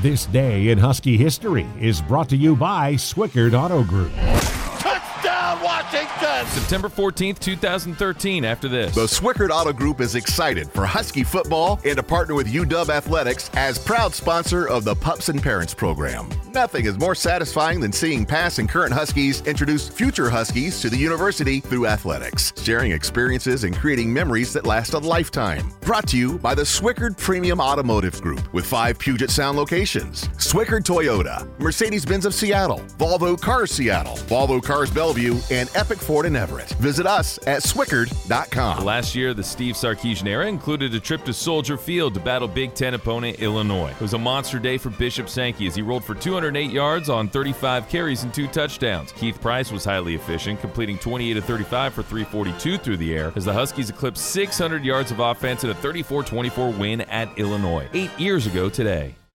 This day in Husky history is brought to you by Swickard Auto Group. Touchdown, Washington! September 14th, 2013, after this. The Swickard Auto Group is excited for Husky football and to partner with UW Athletics as proud sponsor of the Pups and Parents program. Nothing is more satisfying than seeing past and current Huskies introduce future Huskies to the university through athletics, sharing experiences and creating memories that last a lifetime. Brought to you by the Swickard Premium Automotive Group with five Puget Sound locations Swickard Toyota, Mercedes Benz of Seattle, Volvo Cars Seattle, Volvo Cars Bellevue, and Epic Ford in Everett. Visit us at Swickard.com. Last year, the Steve Sarkisian era included a trip to Soldier Field to battle Big Ten opponent Illinois. It was a monster day for Bishop Sankey as he rolled for 208 yards on 35 carries and two touchdowns. Keith Price was highly efficient, completing 28 of 35 for 342 through the air as the Huskies eclipsed 600 yards of offense in a 34 24 win at Illinois. Eight years ago today.